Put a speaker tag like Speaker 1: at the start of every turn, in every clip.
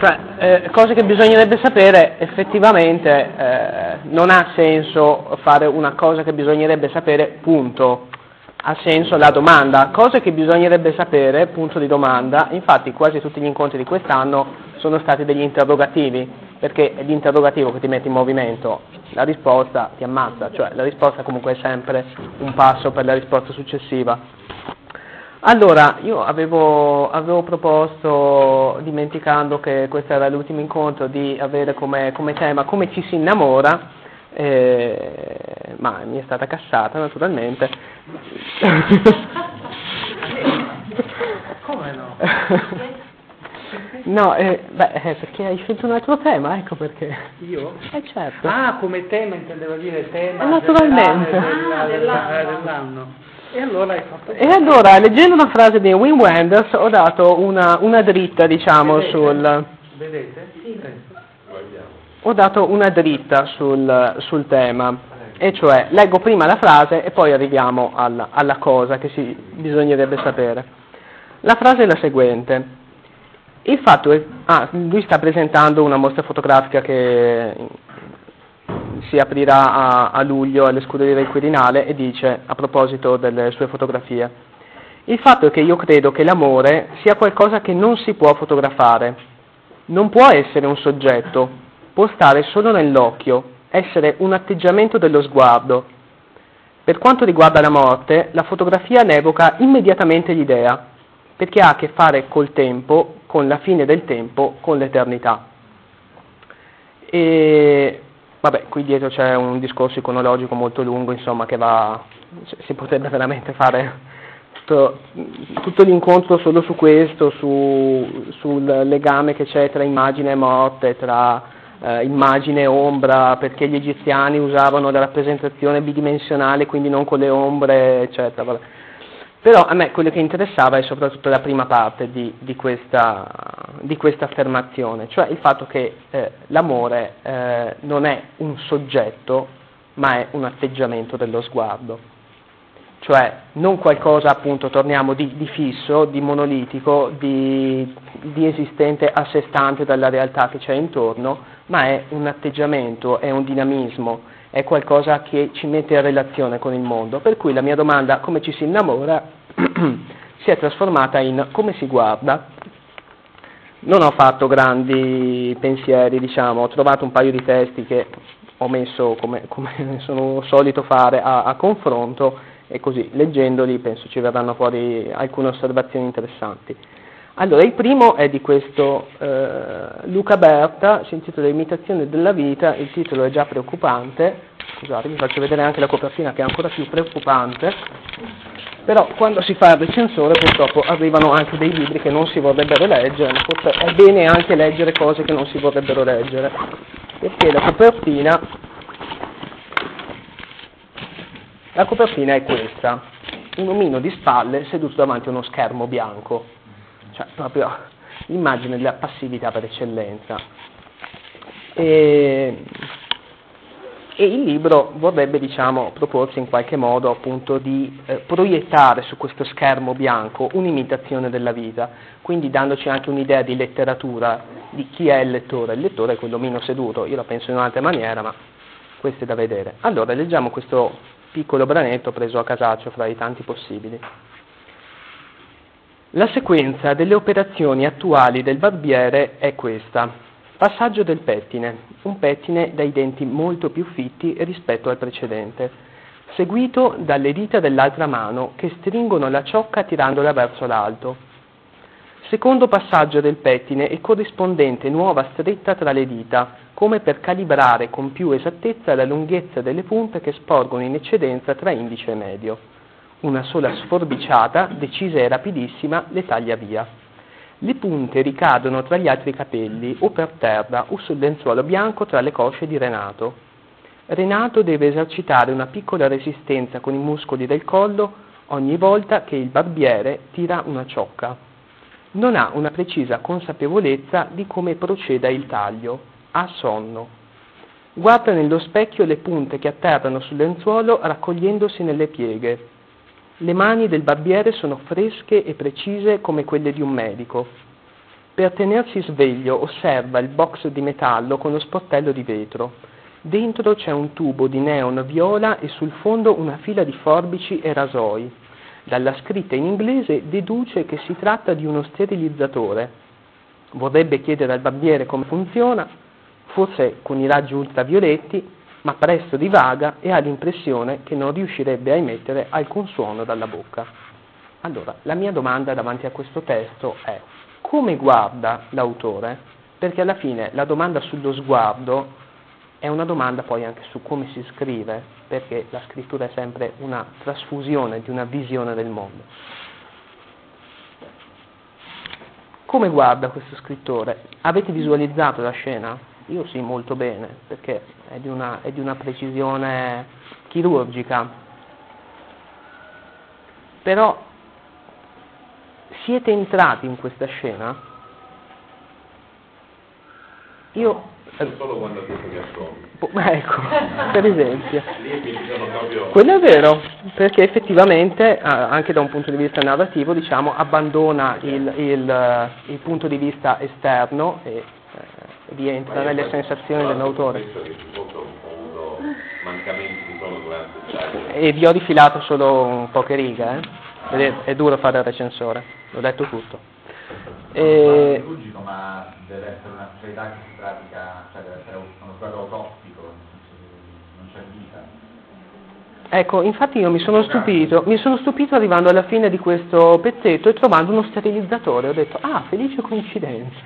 Speaker 1: Cioè, eh, cose che bisognerebbe sapere, effettivamente eh, non ha senso fare una cosa che bisognerebbe sapere, punto. Ha senso la domanda. Cose che bisognerebbe sapere, punto di domanda. Infatti quasi tutti gli incontri di quest'anno sono stati degli interrogativi, perché è l'interrogativo che ti mette in movimento, la risposta ti ammazza, cioè la risposta comunque è sempre un passo per la risposta successiva. Allora, io avevo, avevo, proposto, dimenticando che questo era l'ultimo incontro, di avere come, come tema come ci si innamora, eh, ma mi è stata cassata naturalmente.
Speaker 2: Come no?
Speaker 1: No, eh, beh, eh, perché hai scelto un altro tema, ecco perché.
Speaker 2: Io?
Speaker 1: Eh certo.
Speaker 2: Ah, come tema intendevo dire tema
Speaker 1: Eh, naturalmente.
Speaker 2: generale
Speaker 3: Ah,
Speaker 2: del-
Speaker 3: dell'anno.
Speaker 2: dell'anno. E allora hai fatto
Speaker 1: E allora, leggendo una frase di Wim Wenders, ho dato una, una dritta, diciamo,
Speaker 2: Vedete?
Speaker 1: sul...
Speaker 2: Vedete? Sì.
Speaker 1: Ho dato una dritta sul, sul tema, e cioè leggo prima la frase e poi arriviamo alla, alla cosa che si, bisognerebbe sapere. La frase è la seguente. Il fatto è, ah, lui sta presentando una mostra fotografica che si aprirà a, a luglio alle scuderie del Quirinale e dice, a proposito delle sue fotografie, il fatto è che io credo che l'amore sia qualcosa che non si può fotografare, non può essere un soggetto, può stare solo nell'occhio, essere un atteggiamento dello sguardo. Per quanto riguarda la morte, la fotografia ne evoca immediatamente l'idea, perché ha a che fare col tempo, con la fine del tempo, con l'eternità. E vabbè, qui dietro c'è un discorso iconologico molto lungo, insomma, che va, si potrebbe veramente fare tutto, tutto l'incontro solo su questo, su, sul legame che c'è tra immagine e morte, tra eh, immagine e ombra, perché gli egiziani usavano la rappresentazione bidimensionale, quindi non con le ombre, eccetera. Vabbè. Però a me quello che interessava è soprattutto la prima parte di, di, questa, di questa, affermazione, cioè il fatto che eh, l'amore eh, non è un soggetto, ma è un atteggiamento dello sguardo. Cioè non qualcosa appunto, torniamo, di, di fisso, di monolitico, di, di esistente a sé stante dalla realtà che c'è intorno, ma è un atteggiamento, è un dinamismo, è qualcosa che ci mette in relazione con il mondo. Per cui la mia domanda, come ci si innamora, si è trasformata in come si guarda. Non ho fatto grandi pensieri, diciamo, ho trovato un paio di testi che ho messo, come, come sono solito fare, a, a confronto e così, leggendoli, penso ci verranno fuori alcune osservazioni interessanti. Allora, il primo è di questo eh, Luca Berta, si intitola Imitazione della vita, il titolo è già preoccupante, scusate, vi faccio vedere anche la copertina che è ancora più preoccupante, però quando si fa il recensore purtroppo arrivano anche dei libri che non si vorrebbero leggere, forse è bene anche leggere cose che non si vorrebbero leggere, perché la copertina, la copertina è questa, un omino di spalle seduto davanti a uno schermo bianco cioè proprio l'immagine della passività per eccellenza. E, e il libro vorrebbe diciamo, proporsi in qualche modo appunto di eh, proiettare su questo schermo bianco un'imitazione della vita, quindi dandoci anche un'idea di letteratura, di chi è il lettore. Il lettore è quell'omino seduto, io la penso in un'altra maniera, ma questo è da vedere. Allora leggiamo questo piccolo branetto preso a casaccio fra i tanti possibili. La sequenza delle operazioni attuali del barbiere è questa. Passaggio del pettine, un pettine dai denti molto più fitti rispetto al precedente, seguito dalle dita dell'altra mano che stringono la ciocca tirandola verso l'alto. Secondo passaggio del pettine e corrispondente nuova stretta tra le dita, come per calibrare con più esattezza la lunghezza delle punte che sporgono in eccedenza tra indice e medio una sola sforbiciata, decisa e rapidissima, le taglia via. Le punte ricadono tra gli altri capelli o per terra o sul lenzuolo bianco tra le cosce di Renato. Renato deve esercitare una piccola resistenza con i muscoli del collo ogni volta che il barbiere tira una ciocca. Non ha una precisa consapevolezza di come proceda il taglio, ha sonno. Guarda nello specchio le punte che atterrano sul lenzuolo raccogliendosi nelle pieghe. Le mani del barbiere sono fresche e precise come quelle di un medico. Per tenersi sveglio osserva il box di metallo con lo sportello di vetro. Dentro c'è un tubo di neon viola e sul fondo una fila di forbici e rasoi. Dalla scritta in inglese deduce che si tratta di uno sterilizzatore. Vorrebbe chiedere al barbiere come funziona, forse con i raggi ultravioletti, ma presto divaga e ha l'impressione che non riuscirebbe a emettere alcun suono dalla bocca. Allora, la mia domanda davanti a questo testo è come guarda l'autore, perché alla fine la domanda sullo sguardo è una domanda poi anche su come si scrive, perché la scrittura è sempre una trasfusione di una visione del mondo. Come guarda questo scrittore? Avete visualizzato la scena? Io sì, molto bene, perché è di una, è di una precisione chirurgica. Però siete entrati in questa scena? Io...
Speaker 3: Solo quando detto che
Speaker 1: ascolto. Ecco, per esempio. Quello è vero, perché effettivamente, anche da un punto di vista narrativo, diciamo, abbandona il, il, il punto di vista esterno e eh, rientra nelle sensazioni dell'autore. E vi ho rifilato solo poche righe, eh? È duro fare il recensore, l'ho detto tutto.
Speaker 4: E... Chirurgico, ma deve essere una specialità che si pratica, cioè deve essere uno sguardo autoptico, non c'è vita.
Speaker 1: Ecco, infatti io mi sono stupito, mi sono stupito arrivando alla fine di questo pezzetto e trovando uno sterilizzatore, ho detto, ah, felice coincidenza,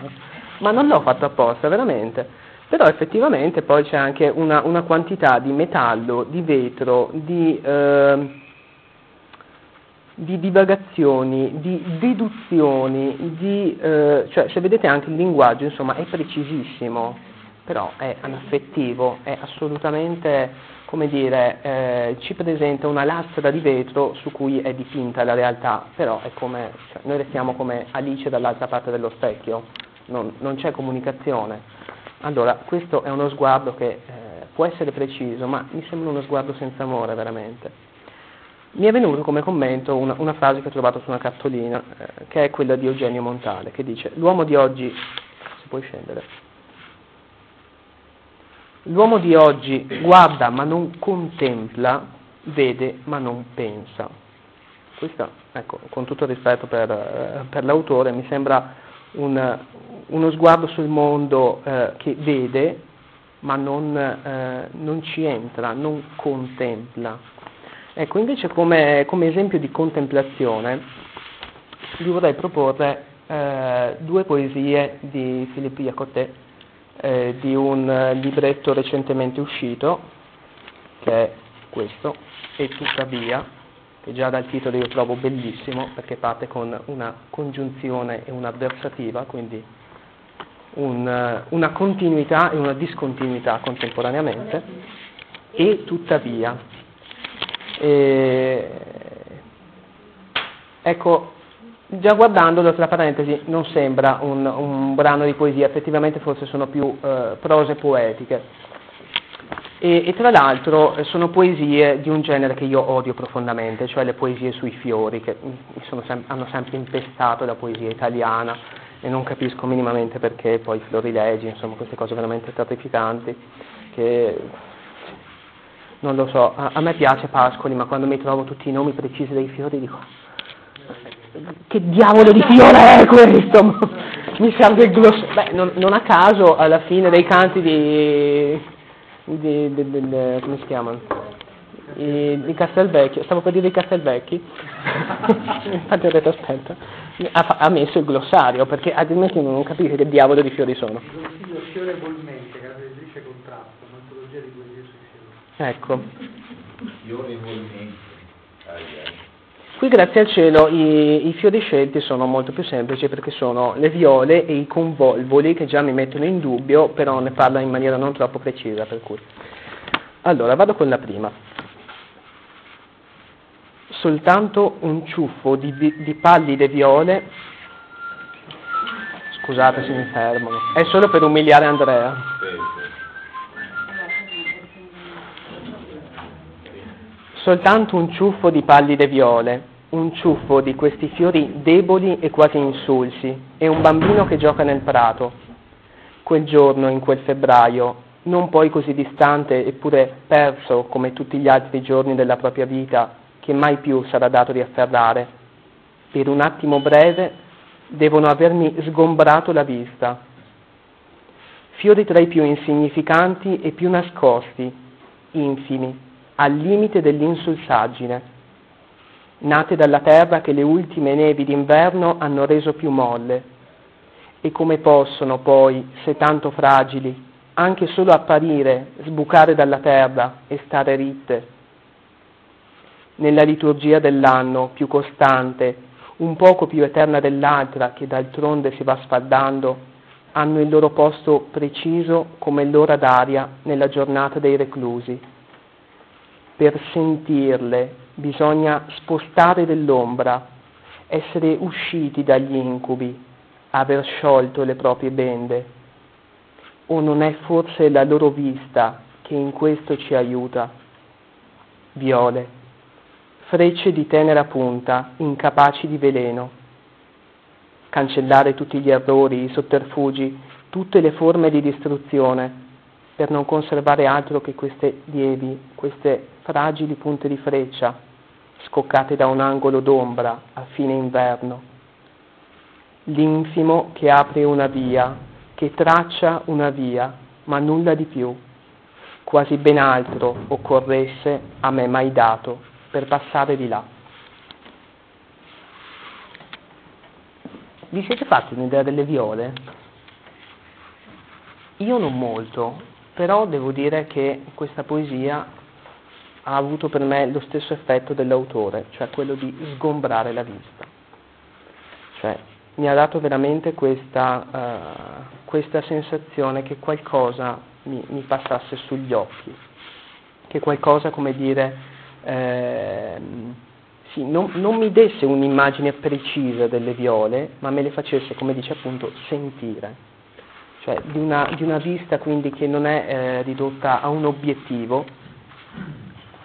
Speaker 1: ma non l'ho fatto apposta, veramente. Però effettivamente poi c'è anche una, una quantità di metallo, di vetro, di... Eh, di divagazioni, di deduzioni, di, eh, cioè se vedete anche il linguaggio insomma è precisissimo, però è anaffettivo, è assolutamente, come dire, eh, ci presenta una lastra di vetro su cui è dipinta la realtà, però è come, cioè, noi restiamo come Alice dall'altra parte dello specchio, non, non c'è comunicazione. Allora, questo è uno sguardo che eh, può essere preciso, ma mi sembra uno sguardo senza amore veramente mi è venuto come commento una, una, frase che ho trovato su una cartolina, eh, che è quella di Eugenio Montale, che dice l'uomo di oggi, si può scendere, l'uomo di oggi guarda ma non contempla, vede ma non pensa. Questa, ecco, con tutto rispetto per, eh, per l'autore, mi sembra un, uno sguardo sul mondo eh, che vede ma non, eh, non ci entra, non contempla. Ecco, invece come, come esempio di contemplazione vi vorrei proporre eh, due poesie di Filippo Iacoté, eh, di un libretto recentemente uscito, che è questo, E tuttavia, che già dal titolo io trovo bellissimo, perché parte con una congiunzione e un'avversativa, quindi un, una continuità e una discontinuità contemporaneamente, e tuttavia. E, ecco, già guardandolo, tra parentesi, non sembra un, un, brano di poesia, effettivamente forse sono più eh, prose poetiche. E, e, tra l'altro eh, sono poesie di un genere che io odio profondamente, cioè le poesie sui fiori, che sem- hanno sempre impestato la poesia italiana e non capisco minimamente perché poi florilegi, insomma queste cose veramente terrificanti, che non lo so, a, a, me piace Pascoli, ma quando mi trovo tutti i nomi precisi dei fiori dico, che diavolo di fiore è questo? mi serve il gloss. Beh, non, non, a caso alla fine dei canti di, di, di, di come si chiamano? I, di Castelvecchio, stavo per dire di Castelvecchi, infatti ho detto aspetta, ha, ha, messo il glossario perché altrimenti non capisco che diavolo di fiori sono.
Speaker 2: Consiglio fiore Volmente, caratterizzatrice contratto, un'antologia di poesie sui
Speaker 1: Ecco. Qui grazie al cielo i, i, fiori scelti sono molto più semplici perché sono le viole e i convolvoli che già mi mettono in dubbio, però ne parla in maniera non troppo precisa. Allora, vado con la prima. Soltanto un ciuffo di, di pallide viole. Scusate se mi fermo, è solo per umiliare Andrea. soltanto un ciuffo di pallide viole, un ciuffo di questi fiori deboli e quasi insulsi e un bambino che gioca nel prato. Quel giorno, in quel febbraio, non poi così distante eppure perso come tutti gli altri giorni della propria vita, che mai più sarà dato di afferrare, per un attimo breve devono avermi sgombrato la vista. Fiori tra i più insignificanti e più nascosti, infimi, al limite dell'insulsaggine nate dalla terra che le ultime nevi d'inverno hanno reso più molle. E come possono poi, se tanto fragili, anche solo apparire, sbucare dalla terra e stare ritte? Nella liturgia dell'anno più costante, un poco più eterna dell'altra, che d'altronde si va sfaldando, hanno il loro posto preciso come l'ora d'aria nella giornata dei reclusi. Per sentirle, bisogna spostare dell'ombra, essere usciti dagli incubi, aver sciolto le proprie bende. O non è forse la loro vista che in questo ci aiuta? Viole, frecce di tenera punta, incapaci di veleno. Cancellare tutti gli errori, i sotterfugi, tutte le forme di distruzione, per non conservare altro che queste lievi, queste fragili punte di freccia, scoccate da un angolo d'ombra a fine inverno. L'infimo che apre una via, che traccia una via, ma nulla di più. Quasi ben altro occorresse a me mai dato per passare di là. Vi siete fatti un'idea delle viole? Io non molto, però devo dire che questa poesia ha avuto per me lo stesso effetto dell'autore, cioè quello di sgombrare la vista. Cioè, mi ha dato veramente questa, uh, questa sensazione che qualcosa mi, mi, passasse sugli occhi, che qualcosa, come dire, eh, sì, non, non, mi desse un'immagine precisa delle viole, ma me le facesse, come dice appunto, sentire. Cioè di una, di una vista quindi che non è eh, ridotta a un obiettivo,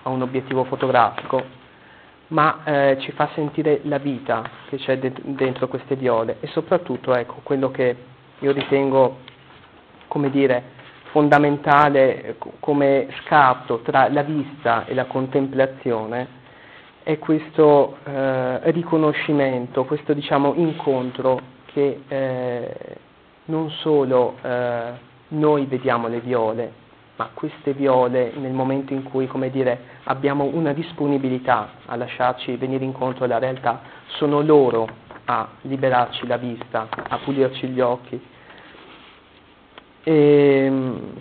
Speaker 1: a un obiettivo fotografico, ma eh, ci fa sentire la vita che c'è de- dentro queste viole e soprattutto ecco, quello che io ritengo come dire, fondamentale eh, come scarto tra la vista e la contemplazione è questo eh, riconoscimento, questo diciamo, incontro che eh, non solo eh, noi vediamo le viole, ma queste viole nel momento in cui dire, abbiamo una disponibilità a lasciarci venire incontro alla realtà, sono loro a liberarci la vista, a pulirci gli occhi. E, ehm,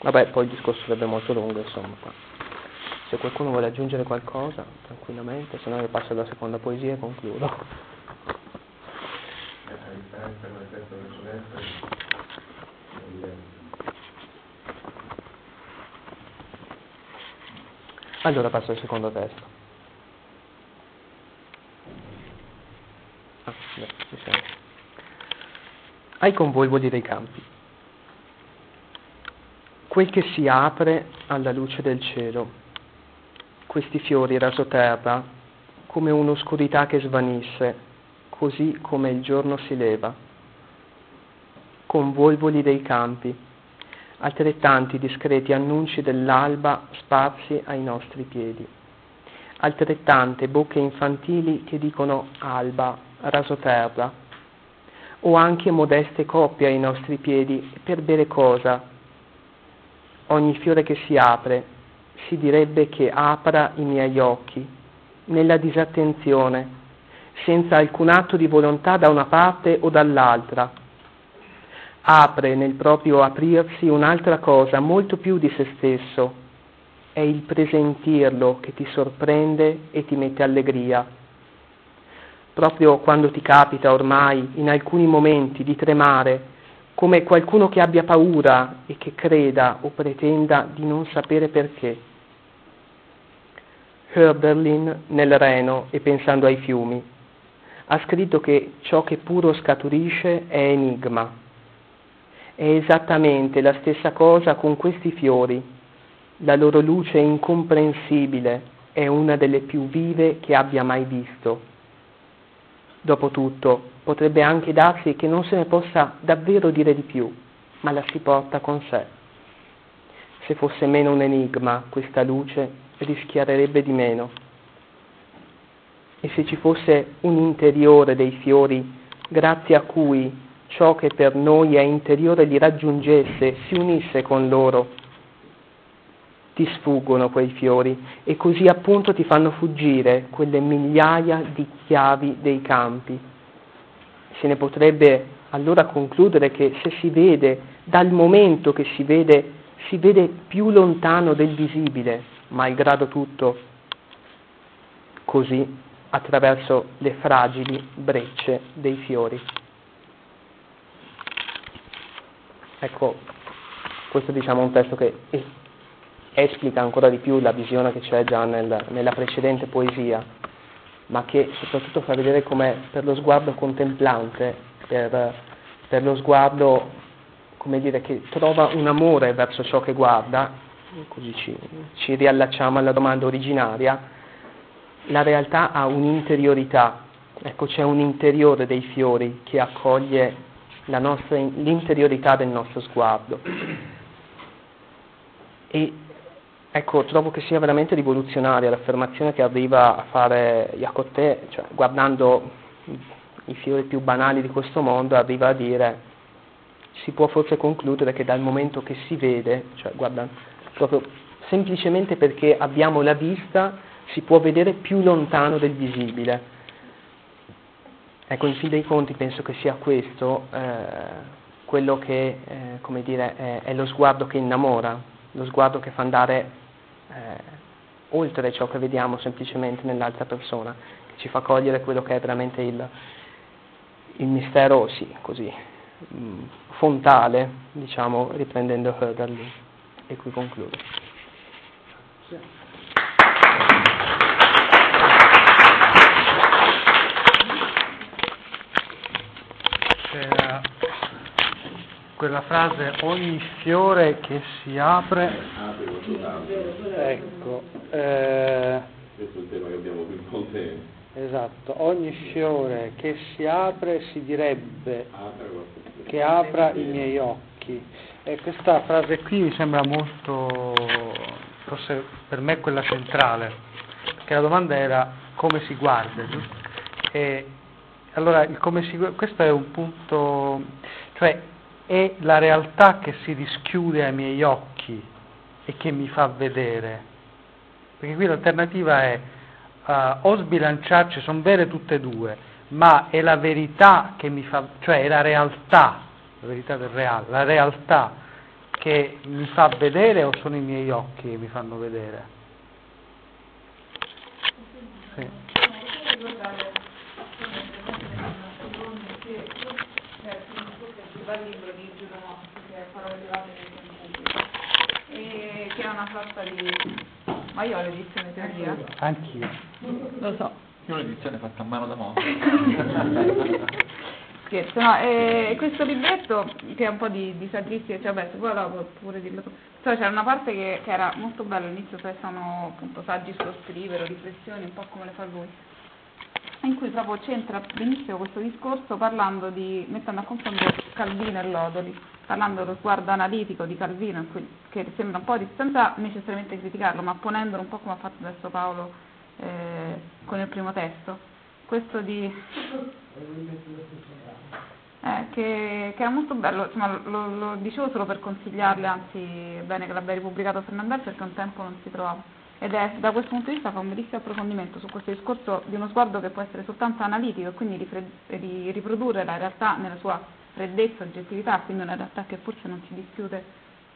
Speaker 1: vabbè, poi il discorso sarebbe molto lungo, insomma. Se qualcuno vuole aggiungere qualcosa, tranquillamente, se no io passo alla seconda poesia e concludo. La differenza con il testo precedente Allora passo al secondo testo. Ah, beh, Ai convolvoli dei campi. Quel che si apre alla luce del cielo, questi fiori rasoterra, come un'oscurità che svanisse, così come il giorno si leva. Convolvoli dei campi altrettanti discreti annunci dell'alba sparsi ai nostri piedi, altrettante bocche infantili che dicono alba, rasoterra, o anche modeste coppie ai nostri piedi, per bere cosa? Ogni fiore che si apre, si direbbe che apra i miei occhi, nella disattenzione, senza alcun atto di volontà da una parte o dall'altra, apre nel proprio aprirsi un'altra cosa molto più di se stesso, è il presentirlo che ti sorprende e ti mette allegria. Proprio quando ti capita ormai, in alcuni momenti, di tremare, come qualcuno che abbia paura e che creda o pretenda di non sapere perché. Herberlin nel Reno e pensando ai fiumi ha scritto che ciò che puro scaturisce è enigma è esattamente la stessa cosa con questi fiori. La loro luce incomprensibile, è una delle più vive che abbia mai visto. Dopotutto, potrebbe anche darsi che non se ne possa davvero dire di più, ma la si porta con sé. Se fosse meno un enigma, questa luce rischiarerebbe di meno. E se ci fosse un interiore dei fiori, grazie a cui ciò che per noi è interiore li raggiungesse, si unisse con loro, ti sfuggono quei fiori e così appunto ti fanno fuggire quelle migliaia di chiavi dei campi. Se ne potrebbe allora concludere che se si vede, dal momento che si vede, si vede più lontano del visibile, malgrado tutto, così attraverso le fragili brecce dei fiori. Ecco, questo diciamo è un testo che esplica ancora di più la visione che c'è già nel, nella precedente poesia, ma che soprattutto fa vedere come per lo sguardo contemplante, per, per lo sguardo dire, che trova un amore verso ciò che guarda, così ci, ci riallacciamo alla domanda originaria, la realtà ha un'interiorità, ecco c'è un interiore dei fiori che accoglie nostra, l'interiorità del nostro sguardo. E Ecco, trovo che sia veramente rivoluzionaria l'affermazione che arriva a fare Jacoté, cioè guardando i fiori più banali di questo mondo, arriva a dire si può forse concludere che dal momento che si vede, cioè guarda, proprio semplicemente perché abbiamo la vista, si può vedere più lontano del visibile. Ecco, in fin dei conti penso che sia questo eh, quello che, eh, dire, è, è lo sguardo che innamora, lo sguardo che fa andare eh, oltre ciò che vediamo semplicemente nell'altra persona, che ci fa cogliere quello che è veramente il, il mistero, sì, così, mh, mm, fontale, diciamo, riprendendo Herder lì. E qui concludo. Sì.
Speaker 2: C'era quella frase ogni fiore che si apre ecco eh,
Speaker 3: questo è il tema che abbiamo più volte.
Speaker 2: esatto ogni fiore che si apre si direbbe che apra i miei occhi e questa frase qui mi sembra molto forse per me quella centrale perché la domanda era come si guarda giusto? e allora si questo è un punto cioè è la realtà che si rischiude ai miei occhi e che mi fa vedere. Perché qui l'alternativa è uh, o sbilanciarci, sono vere tutte e due, ma è la verità che mi fa, cioè è la realtà, la verità del reale, la realtà che mi fa vedere o sono i miei occhi che mi fanno vedere? Sì.
Speaker 5: Dal libro di Giuliano che è Parole elevate nel e che è una sorta di... Ma io ho l'edizione teoria.
Speaker 2: Anch'io.
Speaker 5: Lo so.
Speaker 4: Io ho l'edizione fatta a mano da modo.
Speaker 5: Scherzo, no, e questo libretto che è un po' di, di saggistica, cioè vabbè, se vuoi dopo pure dirlo tu. Cioè c'era una parte che, che era molto bella all'inizio, cioè sono appunto saggi sullo scrivere, riflessioni, un po' come le fa lui in cui proprio c'entra benissimo questo discorso parlando di, mettendo a confronto Calvino e Lodoli, parlando dello sguardo analitico di Calvino, che sembra un po' di, senza necessariamente criticarlo, ma ponendolo un po' come ha fatto adesso Paolo eh, con il primo testo, questo di... Eh, che, che, era molto bello, insomma, lo, lo, dicevo solo per consigliarle, anzi è bene che l'abbia ripubblicato Fernandel perché un tempo non si trovava ed è da questo punto di vista fa un bellissimo approfondimento su questo discorso di uno sguardo che può essere soltanto analitico e quindi rifred- riprodurre la realtà nella sua freddezza, oggettività, quindi una realtà che forse non si dischiude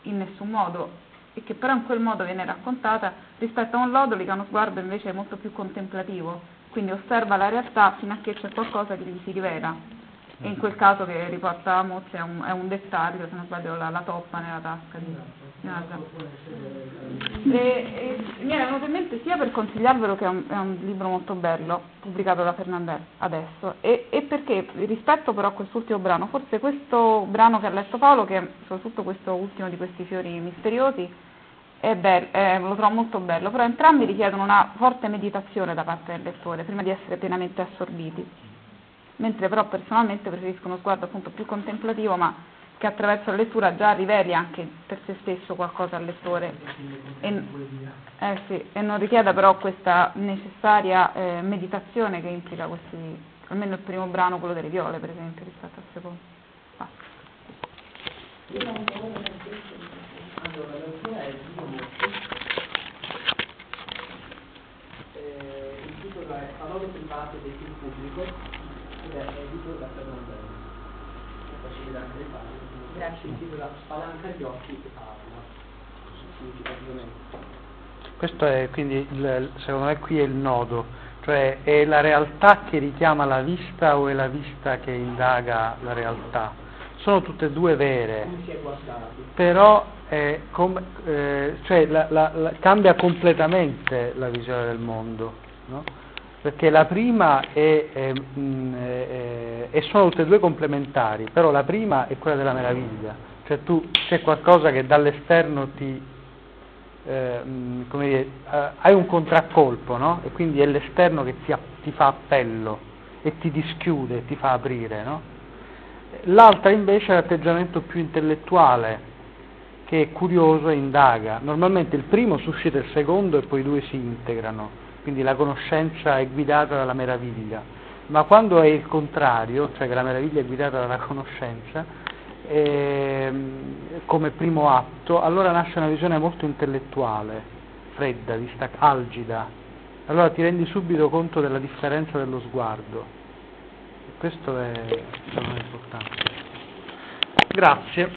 Speaker 5: in nessun modo e che però in quel modo viene raccontata rispetto a un Lodoli che ha uno sguardo invece molto più contemplativo, quindi osserva la realtà fino a che c'è qualcosa che gli si rivela. E in quel caso che riporta Mozzi è un, è un dettaglio, se non sbaglio la, la toppa nella tasca di, di e, e, mi era venuto in mente sia per consigliarvelo che è un, è un libro molto bello, pubblicato da Fernandel adesso, e, e, perché rispetto però a quest'ultimo brano, forse questo brano che ha letto Paolo, che è soprattutto questo ultimo di questi fiori misteriosi, è bello, eh, lo trovo molto bello, però entrambi richiedono una forte meditazione da parte del lettore prima di essere pienamente assorbiti, mentre però personalmente preferisco uno sguardo appunto più contemplativo ma che attraverso la lettura già riveli anche per se stesso qualcosa al lettore e, eh sì, e non richieda però questa necessaria eh, meditazione che implica questi, almeno il primo brano, quello delle viole per esempio, rispetto al secondo.
Speaker 6: Mossi, eh, il titolo è Parole private del pubblico ed è edito da Fernando Vedere anche le pagine. Grazie. Il titolo è Spalanca gli occhi e parla. Significativamente.
Speaker 2: Questo è quindi, il, secondo me, qui è il nodo, cioè è la realtà che richiama la vista o è la vista che indaga la realtà? Sono tutte e due vere, però eh, com, eh, cioè la, la, la, cambia completamente la visione del mondo, no? Perché la prima è, è, mh, è, e sono tutte e due complementari, però la prima è quella della meraviglia, cioè tu c'è qualcosa che dall'esterno ti, eh, come dire, eh, hai un contraccolpo, no? e quindi è l'esterno che ti, ti, fa appello e ti dischiude, ti fa aprire. No? L'altra invece è l'atteggiamento più intellettuale, che è curioso e indaga. Normalmente il primo suscita il secondo e poi i due si integrano, quindi la conoscenza è guidata dalla meraviglia. Ma quando è il contrario, cioè che la meraviglia è guidata dalla conoscenza, eh, come primo atto, allora nasce una visione molto intellettuale, fredda, algida. Allora ti rendi subito conto della differenza dello sguardo. Questo è, è importante. Grazie.